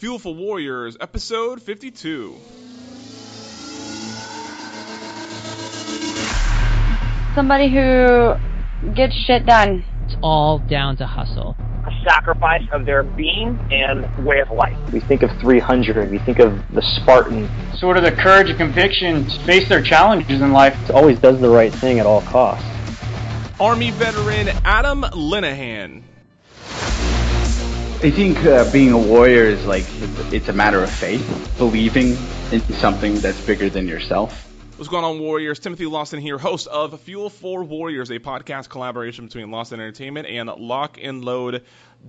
Fuel for Warriors, episode 52. Somebody who gets shit done. It's all down to hustle. A sacrifice of their being and way of life. We think of 300, we think of the Spartan. Sort of the courage and conviction to face their challenges in life. It always does the right thing at all costs. Army veteran Adam Linehan. I think uh, being a warrior is like it's a matter of faith, believing in something that's bigger than yourself. What's going on, Warriors? Timothy Lawson here, host of Fuel for Warriors, a podcast collaboration between Lawson Entertainment and Lock and Load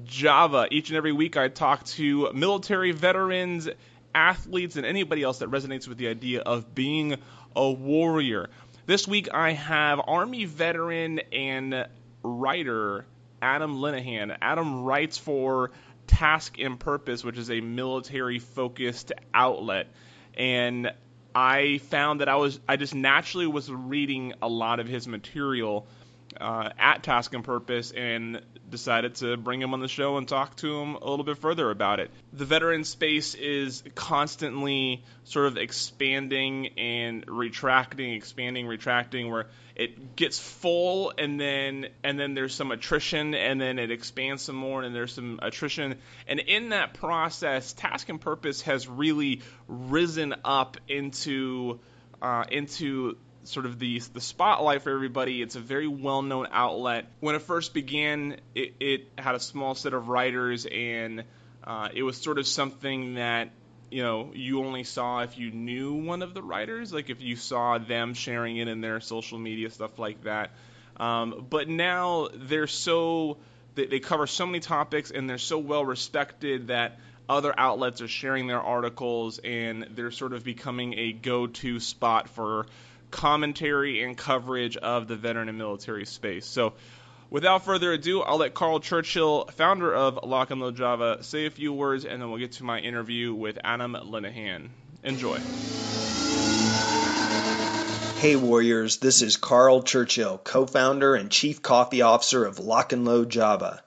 Java. Each and every week, I talk to military veterans, athletes, and anybody else that resonates with the idea of being a warrior. This week, I have Army veteran and writer Adam Linehan. Adam writes for Task and Purpose, which is a military focused outlet. And I found that I was I just naturally was reading a lot of his material uh, at Task and Purpose and decided to bring him on the show and talk to him a little bit further about it. The veteran space is constantly sort of expanding and retracting, expanding, retracting, where it gets full and then and then there's some attrition and then it expands some more and there's some attrition and in that process task and purpose has really risen up into uh, into sort of the the spotlight for everybody. It's a very well known outlet. When it first began, it, it had a small set of writers, and uh, it was sort of something that you know you only saw if you knew one of the writers, like if you saw them sharing it in their social media stuff like that. Um, but now they're so they, they cover so many topics, and they're so well respected that other outlets are sharing their articles, and they're sort of becoming a go-to spot for commentary and coverage of the veteran and military space. So, without further ado, I'll let Carl Churchill, founder of Lock and Load Java, say a few words, and then we'll get to my interview with Adam Linehan. Enjoy. Hey Warriors, this is Carl Churchill, co-founder and chief coffee officer of Lock and Load Java.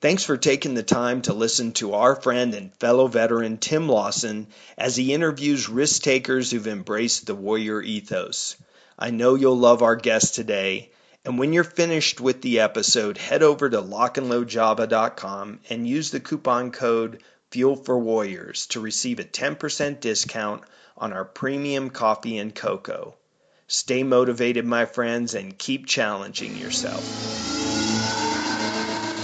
Thanks for taking the time to listen to our friend and fellow veteran Tim Lawson as he interviews risk takers who've embraced the warrior ethos. I know you'll love our guest today, and when you're finished with the episode, head over to lockandloadjava.com and use the coupon code Fuel for Warriors to receive a 10% discount on our premium coffee and cocoa. Stay motivated, my friends, and keep challenging yourself.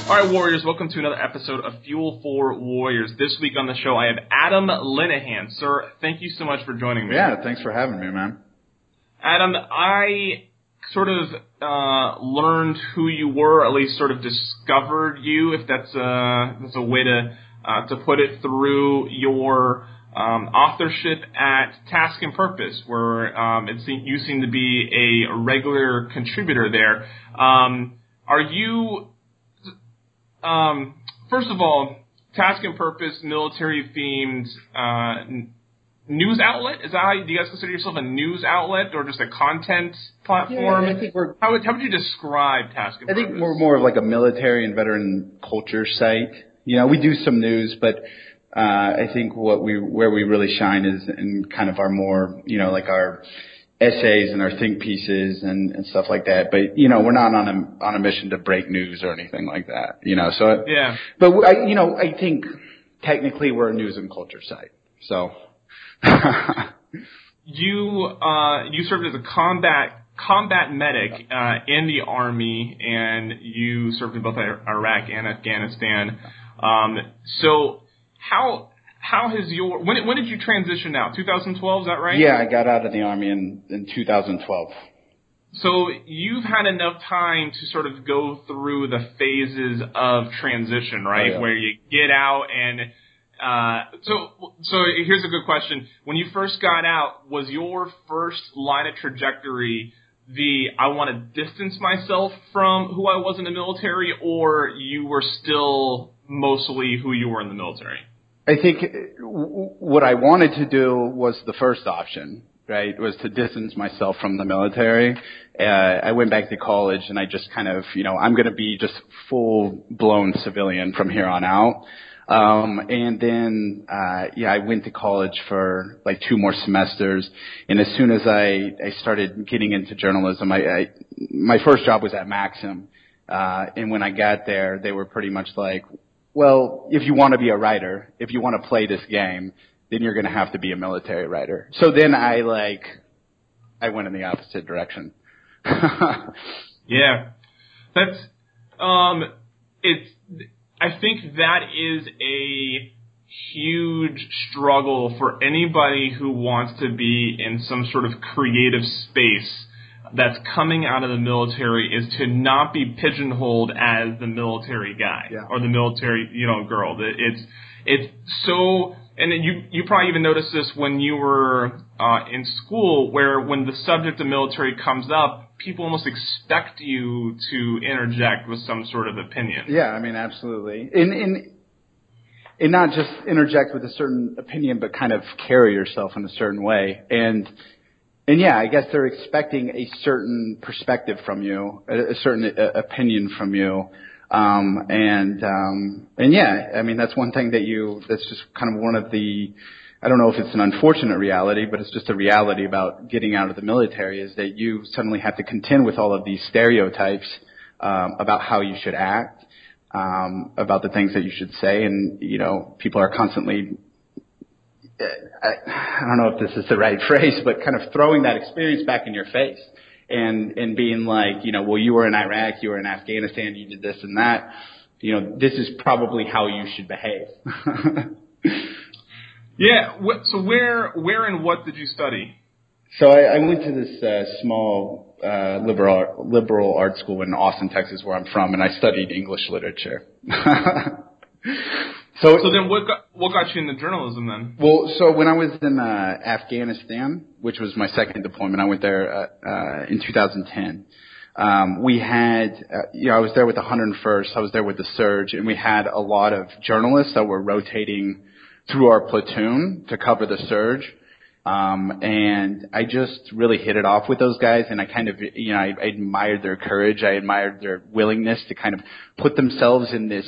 All right, Warriors, welcome to another episode of Fuel for Warriors. This week on the show, I have Adam Linehan. Sir, thank you so much for joining me. Yeah, thanks for having me, man. Adam, I sort of uh, learned who you were, at least sort of discovered you, if that's a, that's a way to uh, to put it, through your um, authorship at Task and Purpose, where um, it seem, you seem to be a regular contributor there. Um, are you, um, first of all, Task and Purpose, military themed uh, news outlet? Is that how do you guys consider yourself a news outlet or just a content platform? Yeah, I think we're. How would, how would you describe Task and purpose? I Purpose? think we're more of like a military and veteran culture site. You know, we do some news, but uh, I think what we where we really shine is in kind of our more, you know, like our essays and our think pieces and, and stuff like that. But you know, we're not on a on a mission to break news or anything like that. You know, so Yeah. But I, you know, I think technically we're a news and culture site. So. you uh, you served as a combat combat medic uh, in the army, and you served in both Iraq and Afghanistan. Um, so how how has your when when did you transition out? 2012, is that right? Yeah, I got out of the army in in 2012. So you've had enough time to sort of go through the phases of transition, right? Oh, yeah. Where you get out and uh, so so here's a good question. When you first got out, was your first line of trajectory the I want to distance myself from who I was in the military, or you were still mostly who you were in the military? I think uh, what I wanted to do was the first option, right? Was to distance myself from the military. Uh, I went back to college and I just kind of, you know, I'm going to be just full blown civilian from here on out. Um, and then, uh, yeah, I went to college for like two more semesters. And as soon as I, I started getting into journalism, I, I, my first job was at Maxim. Uh, and when I got there, they were pretty much like, well, if you want to be a writer, if you want to play this game, then you're going to have to be a military writer. So then I like, I went in the opposite direction. yeah. That's, um, it's, I think that is a huge struggle for anybody who wants to be in some sort of creative space that's coming out of the military is to not be pigeonholed as the military guy Yeah. or the military, you know, girl. It's it's so and you you probably even noticed this when you were uh, in school, where when the subject of military comes up, people almost expect you to interject with some sort of opinion. Yeah, I mean, absolutely. And, and, and not just interject with a certain opinion, but kind of carry yourself in a certain way. And, and yeah, I guess they're expecting a certain perspective from you, a, a certain uh, opinion from you. Um, and, um, and yeah, I mean, that's one thing that you, that's just kind of one of the, I don't know if it's an unfortunate reality, but it's just a reality about getting out of the military is that you suddenly have to contend with all of these stereotypes, um, about how you should act, um, about the things that you should say. And, you know, people are constantly, I, I don't know if this is the right phrase, but kind of throwing that experience back in your face and, and being like, you know, well, you were in Iraq, you were in Afghanistan, you did this and that. You know, this is probably how you should behave. Yeah. So where where and what did you study? So I, I went to this uh, small uh, liberal liberal art school in Austin, Texas, where I'm from, and I studied English literature. so, So then what got what got you into journalism then? well, so when I was in uh, Afghanistan, which was my second deployment, I went there uh, uh, in 2010. Um, we had, uh, you know, I was there with the 101st. I was there with the Surge, and we had a lot of journalists that were rotating through our platoon to cover the Surge. Um, and I just really hit it off with those guys, and I kind of, you know, I, I admired their courage. I admired their willingness to kind of put themselves in this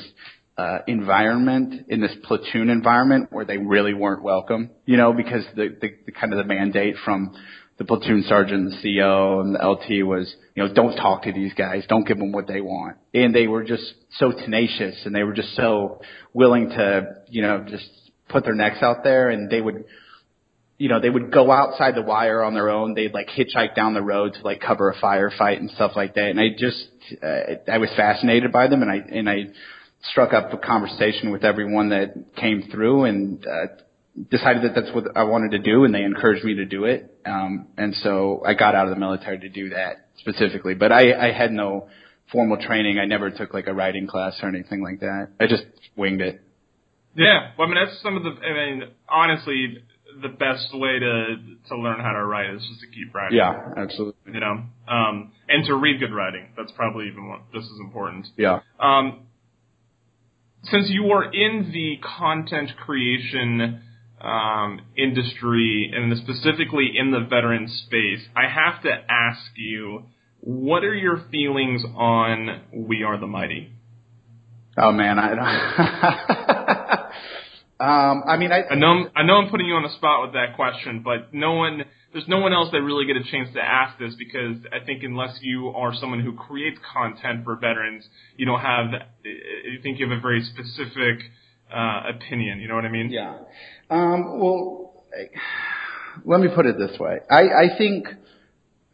uh, environment, in this platoon environment where they really weren't welcome, you know, because the, the, the kind of the mandate from the platoon sergeant, the CO, and the LT was, you know, don't talk to these guys, don't give them what they want. And they were just so tenacious, and they were just so willing to, you know, just put their necks out there, and they would, you know, they would go outside the wire on their own. They'd like hitchhike down the road to like cover a firefight and stuff like that. And I just, uh, I was fascinated by them, and I and I struck up a conversation with everyone that came through, and uh, decided that that's what I wanted to do, and they encouraged me to do it. Um, and so I got out of the military to do that specifically. But I, I had no formal training. I never took like a writing class or anything like that. I just winged it. Yeah, well, I mean that's some of the. I mean, honestly, the best way to to learn how to write is just to keep writing. Yeah, absolutely. You know, um, and to read good writing. That's probably even more, just as important. Yeah. Um, since you are in the content creation um, industry and specifically in the veteran space, I have to ask you, what are your feelings on We Are the Mighty? Oh man, I. um, I mean, I. I know I'm, I know I'm putting you on the spot with that question, but no one there's no one else that really get a chance to ask this because I think unless you are someone who creates content for veterans, you don't have you think you have a very specific uh, opinion. You know what I mean? Yeah. Um, well, let me put it this way. I, I think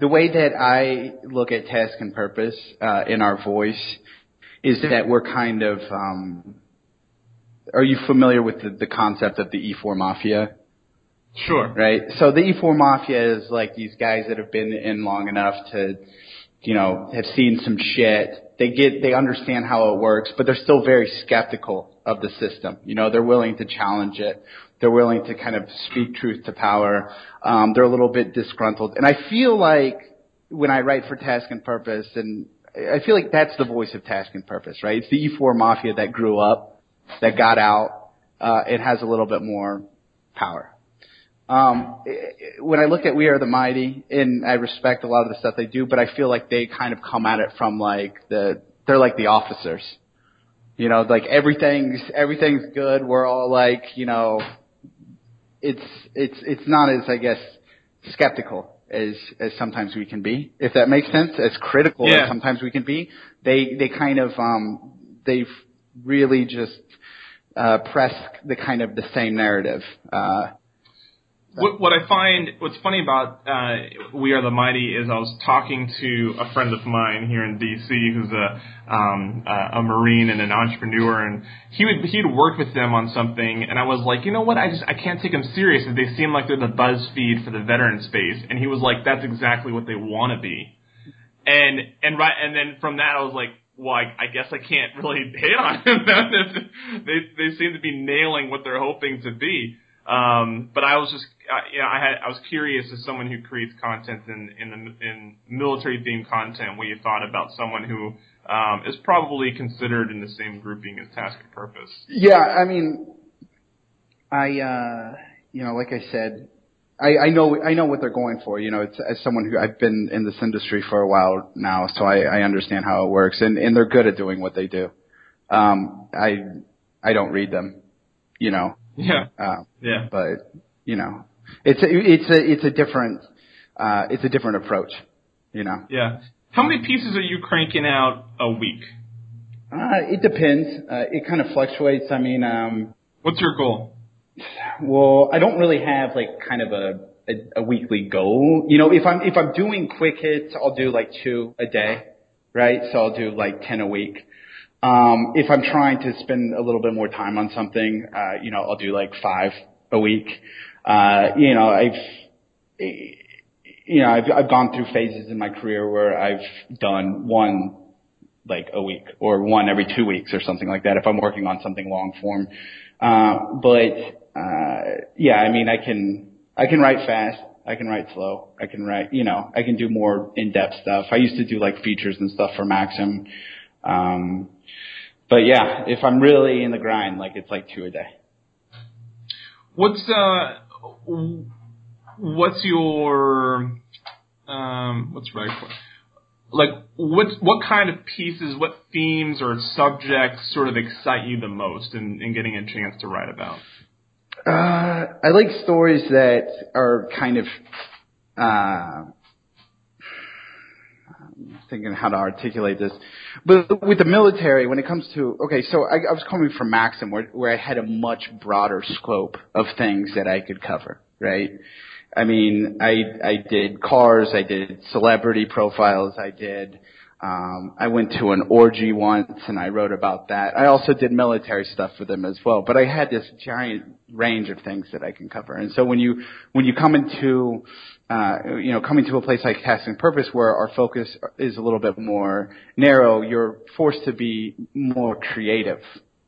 the way that I look at task and purpose uh, in our voice is that we're kind of. Um, are you familiar with the, the concept of the E4 mafia? Sure. right? So the E4 Mafia is like these guys that have been in long enough to, you know, have seen some shit. They get, they understand how it works, but they're still very skeptical of the system. You know, they're willing to challenge it. They're willing to kind of speak truth to power. Um, they're a little bit disgruntled. And I feel like when I write for Task and Purpose, and I feel like that's the voice of Task and Purpose, right? It's the E4 Mafia that grew up, that got out, uh, it has a little bit more power. Um, when I look at We Are the Mighty, and I respect a lot of the stuff they do, but I feel like they kind of come at it from like the, they're like the officers. You know, like everything's everything's good. We're all like, you know, it's it's it's not as I guess skeptical as as sometimes we can be, if that makes sense. As critical Yeah. as sometimes we can be. They they kind of um they've really just uh press the kind of the same narrative. Uh What, what I find, what's funny about uh, We Are the Mighty is I was talking to a friend of mine here in D.C. who's a um, a Marine and an entrepreneur, and he would he'd worked with them on something, and I was like, you know what, I just I can't take them serious. They seem like they're the BuzzFeed for the veteran space, and he was like, that's exactly what they want to be, and and right, and then from that I was like. Well, I, I guess I can't really hate on them. they they seem to be nailing what they're hoping to be. Um, but I was just, uh, you know, I had, I was curious as someone who creates content in in the in military themed content, what you thought about someone who um, is probably considered in the same grouping as Task and Purpose. Yeah, I mean, I, uh, you know, like I said, I, I know, I know what they're going for. You know, it's as someone who I've been in this industry for a while now, so I, I understand how it works, and and they're good at doing what they do. Um, I, I don't read them, you know, Yeah, uh, yeah, but you know, it's a, it's a, it's a different, uh, it's a different approach, you know. yeah. How many pieces are you cranking out a week? Uh, it depends. Uh, it kind of fluctuates. I mean, um, What's your goal? Well, I don't really have like kind of a, a a weekly goal. You know, if I'm if I'm doing quick hits, I'll do like two a day, right? So I'll do like ten a week. Um, if I'm trying to spend a little bit more time on something, uh, you know, I'll do like five a week. Uh, you know, I've you know, I've I've gone through phases in my career where I've done one like a week or one every two weeks or something like that if I'm working on something long form. Uh, but, uh, yeah, I mean, I can, I can write fast. I can write slow. I can write, you know, I can do more in-depth stuff. I used to do like features and stuff for Maxim. Um, but yeah, if I'm really in the grind, like it's like two a day. What's uh, what's your um, what's right word? Like what what kind of pieces, what themes or subjects sort of excite you the most in, in getting a chance to write about? Uh, I like stories that are kind of, uh, thinking how to articulate this. But with the military, when it comes to, okay, so I, I was coming from Maxim where, where I had a much broader scope of things that I could cover, right? I mean, I, I did cars, I did celebrity profiles, I did, um, I went to an orgy once and I wrote about that. I also did military stuff for them as well, but I had this giant range of things that I can cover. And so when you, when you come into, uh, you know, coming to a place like and Purpose where our focus is a little bit more narrow, you're forced to be more creative,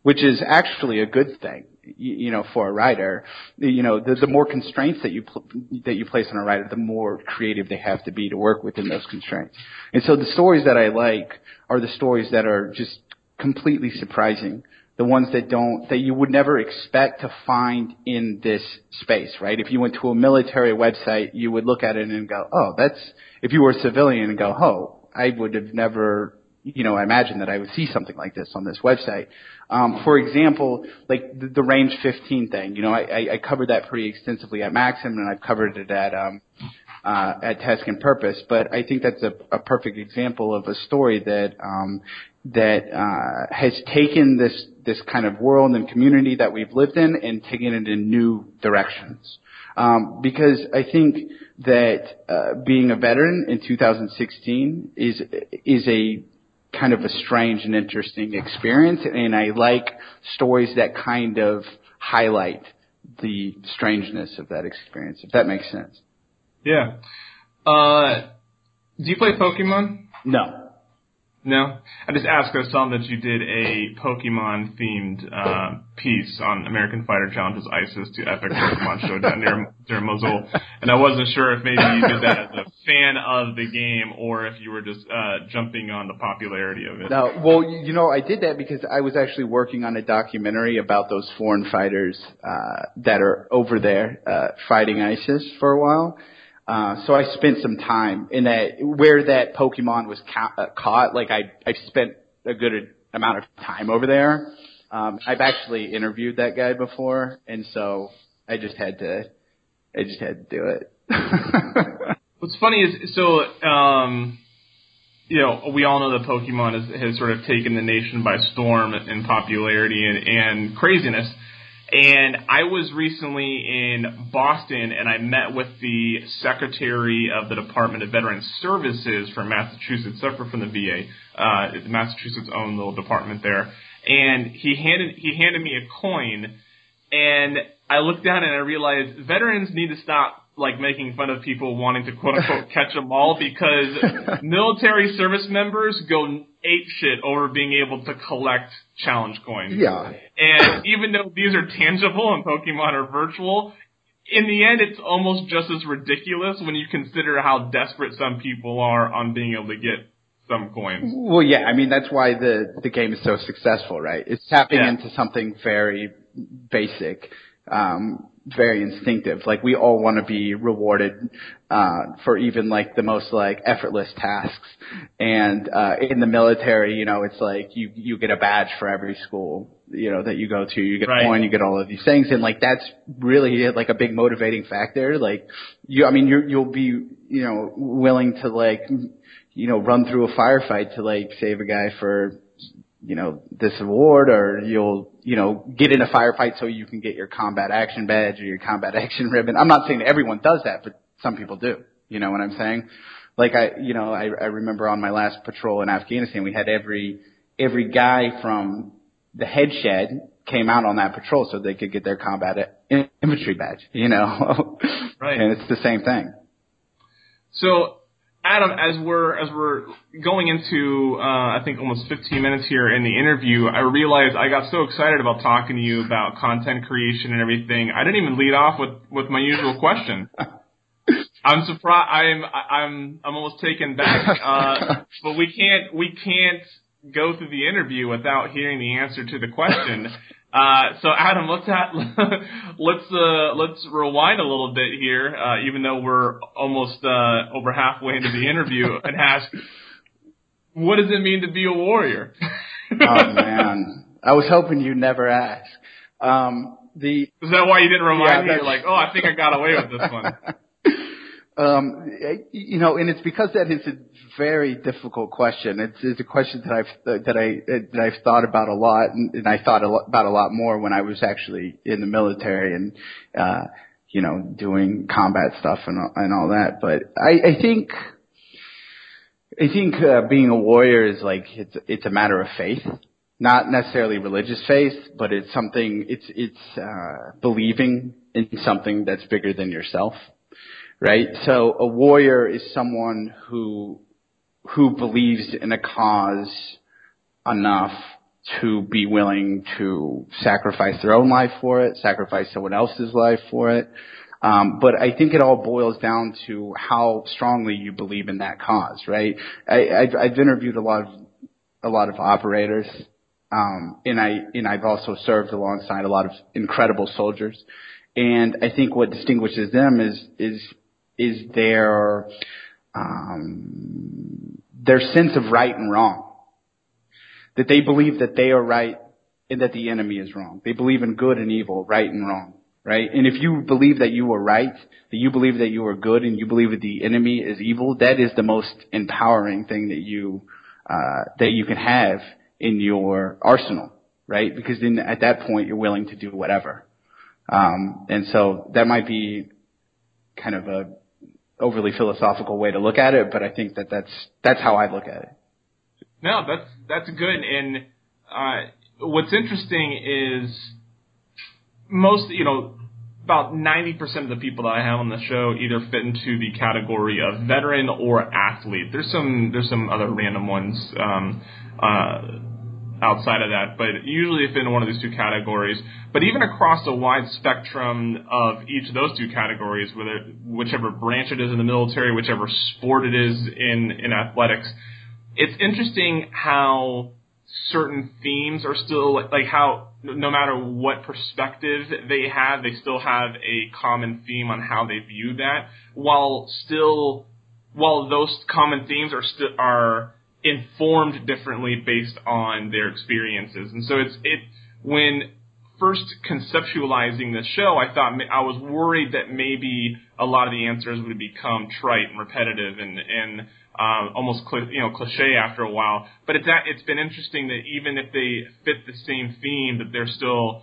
which is actually a good thing you, you know, for a writer, you know, the, the more constraints that you pl- that you place on a writer, the more creative they have to be to work within those constraints. And so the stories that I like are the stories that are just completely surprising. The ones that don't, that you would never expect to find in this space, right? If you went to a military website, you would look at it and go, oh, that's, if you were a civilian and go, oh, I would have never you know, imagine that I would see something like this on this website. Um, for example, like the, the range 15 thing, you know, I, I, I covered that pretty extensively at Maxim and I've covered it at, um, uh, at Task and Purpose, but I think that's a, a perfect example of a story that, um, that, uh, has taken this, this kind of world and community that we've lived in and taken it in new directions. Um, because I think that, uh, being a veteran in 2016 is, is a, kind of a strange and interesting experience and I like stories that kind of highlight the strangeness of that experience, if that makes sense. Yeah. Uh, do you play Pokemon? No. No, I just asked. I saw that you did a Pokemon themed uh, piece on American Fighter Challenges ISIS to Epic Pokemon Showdown near, near Mosul, and I wasn't sure if maybe you did that as a fan of the game or if you were just uh, jumping on the popularity of it. No, well, you know, I did that because I was actually working on a documentary about those foreign fighters uh, that are over there uh, fighting ISIS for a while. Uh, so I spent some time in that where that Pokemon was ca- uh, caught. Like I, I spent a good amount of time over there. Um, I've actually interviewed that guy before, and so I just had to, I just had to do it. What's funny is so, um, you know, we all know that Pokemon has, has sort of taken the nation by storm in popularity and, and craziness. And I was recently in Boston and I met with the secretary of the Department of Veterans Services from Massachusetts, separate from the VA, uh, Massachusetts' own little department there. And he handed he handed me a coin, and I looked down and I realized veterans need to stop like making fun of people wanting to quote unquote catch them all because military service members go ape shit over being able to collect challenge coins. Yeah. And even though these are tangible and Pokemon are virtual, in the end it's almost just as ridiculous when you consider how desperate some people are on being able to get some coins. Well, yeah, I mean that's why the the game is so successful, right? It's tapping Yeah. into something very basic, um, very instinctive. Like we all want to be rewarded uh, for even like the most like effortless tasks. And uh, in the military, you know, it's like you you get a badge for every school you know that you go to. You get Right. a coin, you get all of these things, and like that's really like a big motivating factor. Like you, I mean, you you'll be you know willing to like you know, run through a firefight to like save a guy for, you know, this award or you'll, you know, get in a firefight so you can get your combat action badge or your combat action ribbon. I'm not saying everyone does that, but some people do. You know what I'm saying? Like I, you know, I, I remember on my last patrol in Afghanistan, we had every, every guy from the head shed came out on that patrol so they could get their combat infantry badge, you know? Right. And it's the same thing. So, Adam, as we're as we're going into uh, I think almost 15 minutes here in the interview, I realized I got so excited about talking to you about content creation and everything. I didn't even lead off with with my usual question. I'm surprised. I'm I'm I'm almost taken back. Uh, but we can't we can't go through the interview without hearing the answer to the question. Uh, so Adam, let's ha- let's uh, let's rewind a little bit here, uh, even though we're almost uh, over halfway into the interview, and ask, what does it mean to be a warrior? oh man, I was hoping you'd never ask. Um, the Is that why you didn't remind Yeah, me? You're like, oh, I think I got away with this one. Um, you know, and it's because that is a very difficult question. It's, it's a question that I've that I that I've thought about a lot, and, and I thought a lot, about a lot more when I was actually in the military and uh, you know doing combat stuff and and all that. But I, I think I think uh, being a warrior is like it's it's a matter of faith, not necessarily religious faith, but it's something it's it's uh, believing in something that's bigger than yourself, right? So a warrior is someone who who believes in a cause enough to be willing to sacrifice their own life for it, sacrifice someone else's life for it. Um, but I think it all boils down to how strongly you believe in that cause, right? I, I've, I've interviewed a lot of a lot of operators, um, and I and I've also served alongside a lot of incredible soldiers, and I think what distinguishes them is is is their um, their sense of right and wrong. That they believe that they are right and that the enemy is wrong. They believe in good and evil, right and wrong, right? And if you believe that you are right, that you believe that you are good, and you believe that the enemy is evil, that is the most empowering thing that you uh, that you can have in your arsenal, right? Because then at that point you're willing to do whatever. Um, and so that might be kind of a overly philosophical way to look at it, but I think that that's that's how I look at it. No, that's that's good. And uh, what's interesting is most, you know, about ninety percent of the people that I have on the show either fit into the category of veteran or athlete. There's some there's some other random ones um, uh, outside of that, but usually fit in one of these two categories. But even across a wide spectrum of each of those two categories, whether whichever branch it is in the military, whichever sport it is in in athletics, it's interesting how certain themes are still like how no matter what perspective they have, they still have a common theme on how they view that, while still while those common themes are still are informed differently based on their experiences. And so it's it when first conceptualizing the show, I thought I was worried that maybe a lot of the answers would become trite and repetitive and and um, almost cli- you know cliche after a while. But it's it's been interesting that even if they fit the same theme, that they're still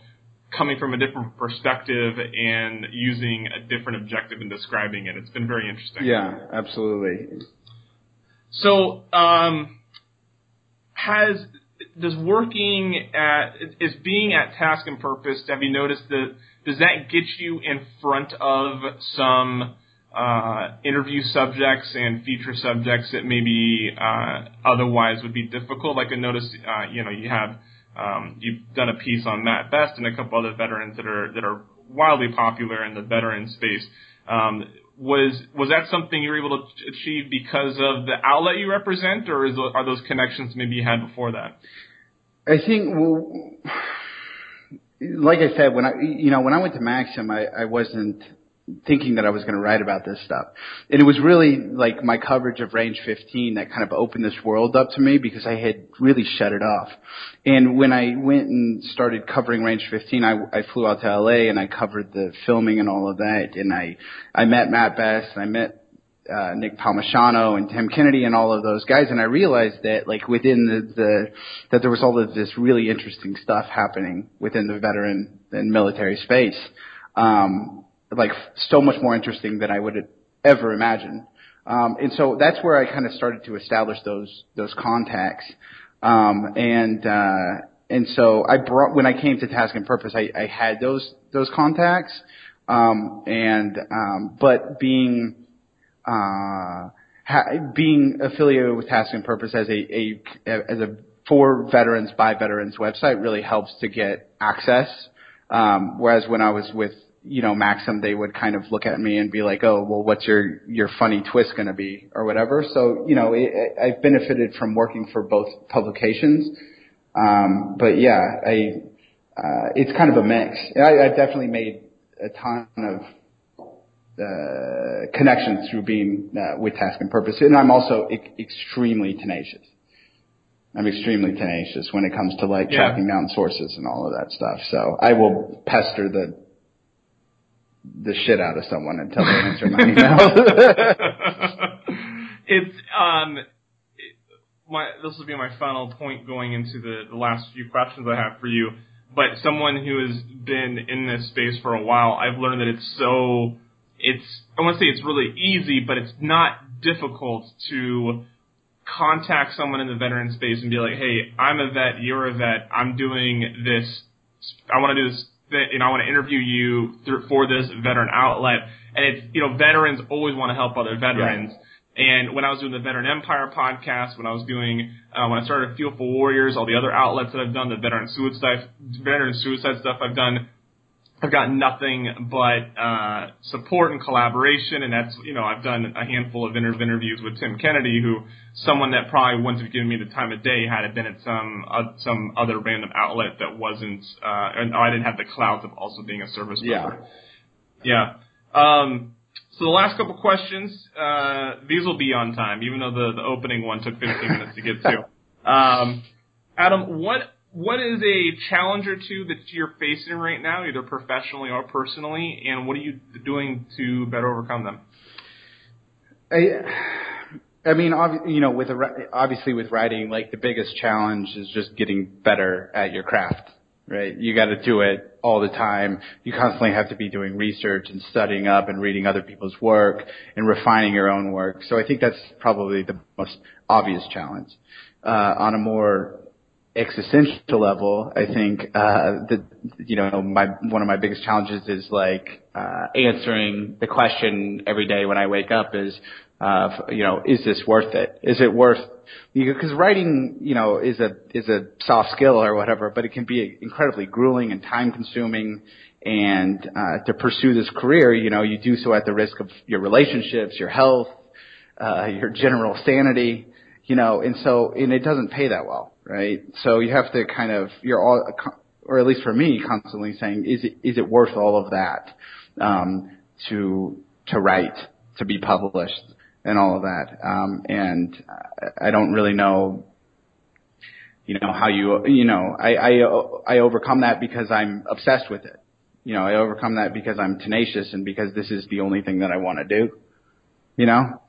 coming from a different perspective and using a different objective in describing it. It's been very interesting. Yeah, absolutely. So, um, has does working at is being at task and purpose? Have you noticed that does that get you in front of some uh, interview subjects and feature subjects that maybe uh, otherwise would be difficult? Like I noticed, uh, you know, you have um, you've done a piece on Matt Best and a couple other veterans that are that are wildly popular in the veteran space. Um, was was that something you were able to achieve because of the outlet you represent, or is, are those connections maybe you had before that? I think, well, like I said, when I you know when I went to Maxim, I, I wasn't thinking that I was going to write about this stuff. And it was really like my coverage of Range 15 that kind of opened this world up to me because I had really shut it off. And when I went and started covering Range 15, I, I flew out to LA and I covered the filming and all of that. And I, I met Matt Best and I met uh, Nick Palmisano and Tim Kennedy and all of those guys, and I realized that like within the, the that there was all of this really interesting stuff happening within the veteran and military space. Um, like so much more interesting than I would ever imagine. Um, and so that's where I kind of started to establish those those contacts. Um, and uh, and so I brought when I came to Task and Purpose, I, I had those those contacts. Um, and um, but being uh, ha- being affiliated with Task and Purpose as a, a as a for veterans by veterans website really helps to get access. Um, whereas when I was with you know, Maxim, they would kind of look at me and be like, "Oh, well, what's your your funny twist going to be, or whatever." So, you know, it, I've benefited from working for both publications, um, but yeah, I uh, it's kind of a mix. I, I've definitely made a ton of uh, connections through being uh, with Task and Purpose, and I'm also e- extremely tenacious. I'm extremely tenacious when it comes to like Yeah. tracking down sources and all of that stuff. So I will pester the the shit out of someone until they answer my email. it's um, my this will be my final point going into the, the last few questions I have for you. But someone who has been in this space for a while, I've learned that it's so it's I want to say it's really easy, but it's not difficult to contact someone in the veteran space and be like, "Hey, I'm a vet, you're a vet, I'm doing this. I want to do this. You know, I want to interview you through, for this veteran outlet." And it's you know, veterans always want to help other veterans. And when I was doing the Veteran Empire podcast, when I was doing, uh, when I started Fuel for Warriors, all the other outlets that I've done, the veteran suicide, veteran suicide stuff I've done, I've gotten nothing but uh, support and collaboration, and that's you know I've done a handful of inter- interviews with Tim Kennedy, who someone that probably wouldn't have given me the time of day had it been at some uh, some other random outlet that wasn't, uh, and I didn't have the clout of also being a service Yeah. member. Yeah. Um, so the last couple questions, uh, these will be on time, even though the, the opening one took 15 minutes to get to. Um, Adam, what what is a challenge or two that you're facing right now, either professionally or personally, and what are you doing to better overcome them? I, I mean, you know, with a, obviously with writing, like the biggest challenge is just getting better at your craft, right? You got to do it all the time. You constantly have to be doing research and studying up and reading other people's work and refining your own work. So I think that's probably the most obvious challenge. Uh, on a more existential level, I think uh, the you know my one of my biggest challenges is like uh, answering the question every day when I wake up is uh, you know is this worth it? Is it worth because writing you know is a is a soft skill or whatever, but it can be incredibly grueling and time consuming. And uh, to pursue this career, you know, you do so at the risk of your relationships, your health, uh, your general sanity, you know, and so, and it doesn't pay that well, right? So you have to kind of, you're all, or at least for me, constantly saying, is it, is it worth all of that, um, to, to write, to be published? and all of that. Um, and I don't really know, you know, how you, you know, I, I, I overcome that because I'm obsessed with it. You know, I overcome that because I'm tenacious and because this is the only thing that I want to do. You know?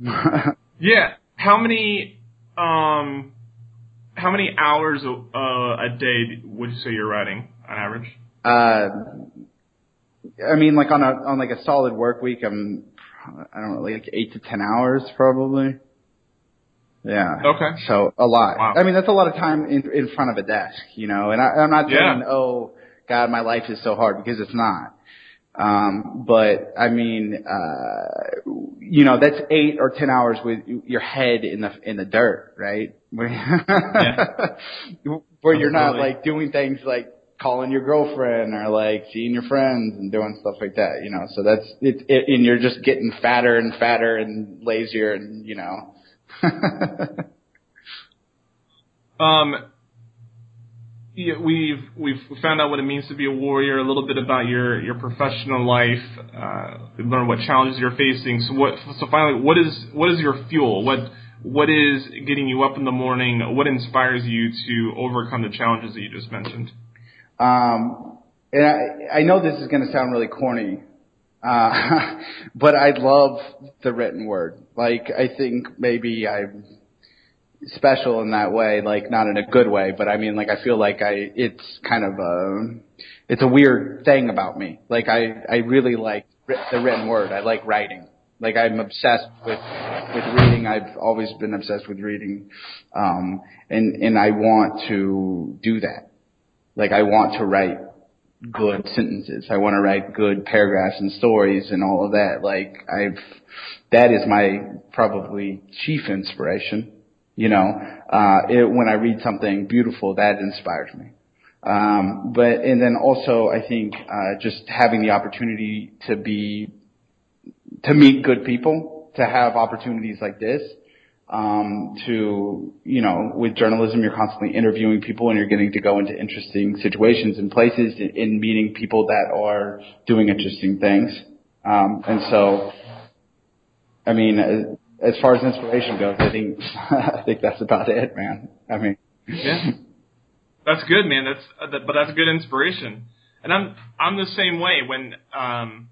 yeah. How many, um, how many hours a, uh, a day would you say you're writing on average? Uh, I mean, like on a on like a solid work week, I'm I don't know, like eight to ten hours probably. Yeah. Okay. So a lot. Wow. I mean, that's a lot of time in in front of a desk, you know. And I, I'm not saying, Yeah. oh God, my life is so hard because it's not. Um, but I mean, uh, you know, that's eight or ten hours with your head in the in the dirt, right? Where, where you're not like doing things like calling your girlfriend or like seeing your friends and doing stuff like that, you know. So that's it, it and you're just getting fatter and fatter and lazier and you know. We've we've found out what it means to be a warrior, a little bit about your your professional life. Uh, we've learned what challenges you're facing. So what? So finally, what is what is your fuel? What what is getting you up in the morning? What inspires you to overcome the challenges that you just mentioned? Um, and I, I know this is going to sound really corny, uh, but I love the written word. Like, I think maybe I'm special in that way, like not in a good way, but I mean, like, I feel like I, it's kind of a, it's a weird thing about me. Like, I, I really like the written word. I like writing. Like, I'm obsessed with, with reading. I've always been obsessed with reading. Um, and, and I want to do that. Like I want to write good sentences. I want to write good paragraphs and stories and all of that. Like I've, that is my probably chief inspiration. You know, uh, it, when I read something beautiful, that inspires me. Um, but, and then also I think, uh, just having the opportunity to be, to meet good people, to have opportunities like this, um, to, you know, with journalism, you're constantly interviewing people and you're getting to go into interesting situations and places in, in meeting people that are doing interesting things. Um, and so, I mean, as, far as inspiration goes, I think, I think that's about it, man. I mean, Yeah, that's good, man. That's but that's a good inspiration. And I'm I'm the same way. When um,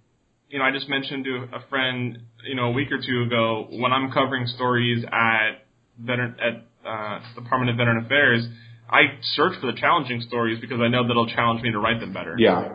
you know, I just mentioned to a friend, you know, a week or two ago, when I'm covering stories at veteran at uh, Department of Veteran Affairs, I search for the challenging stories because I know that'll challenge me to write them better. yeah.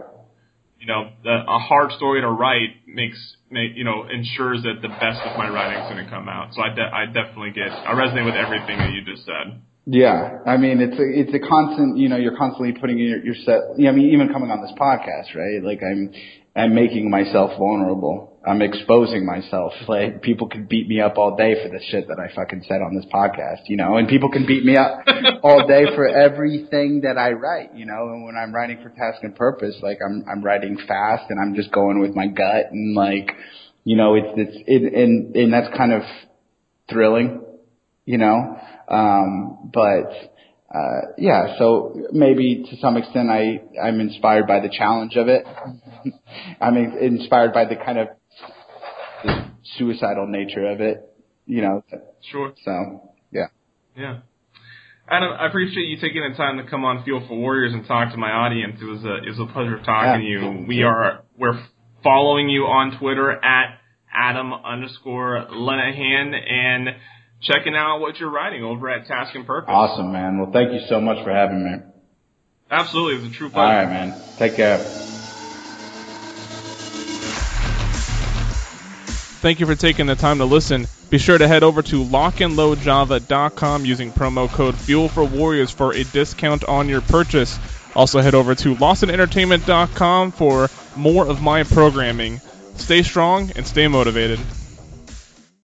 You know, a hard story to write makes make you know ensures that the best of my writing is going to come out. So I de- I definitely get I resonate with everything that you just said. Yeah, I mean it's a it's a constant. You know, you're constantly putting in your, your set. I mean, even coming on this podcast, right? Like I'm I'm making myself vulnerable. I'm exposing myself. Like people could beat me up all day for the shit that I fucking said on this podcast, you know, and people can beat me up all day for everything that I write, you know. And when I'm writing for Task and Purpose, like I'm I'm writing fast and I'm just going with my gut and like, you know, it's it's it, and and that's kind of thrilling, you know. Um, but uh, yeah, so maybe to some extent I I'm inspired by the challenge of it. I'm inspired by the kind of suicidal nature of it, you know. Sure. So yeah. Yeah. Adam, I appreciate you taking the time to come on Fuel for Warriors and talk to my audience. It was a it was a pleasure talking to you. We are we're following you on Twitter at Adam underscore Linehan and checking out what you're writing over at Task and Purpose. Awesome, man. Well, thank you so much for having me. Absolutely, it was a true pleasure. All right, man. Take care. Thank you for taking the time to listen. Be sure to head over to lockandloadjava.com using promo code Fuel for Warriors for a discount on your purchase. Also head over to lawsonentertainment.com for more of my programming. Stay strong and stay motivated.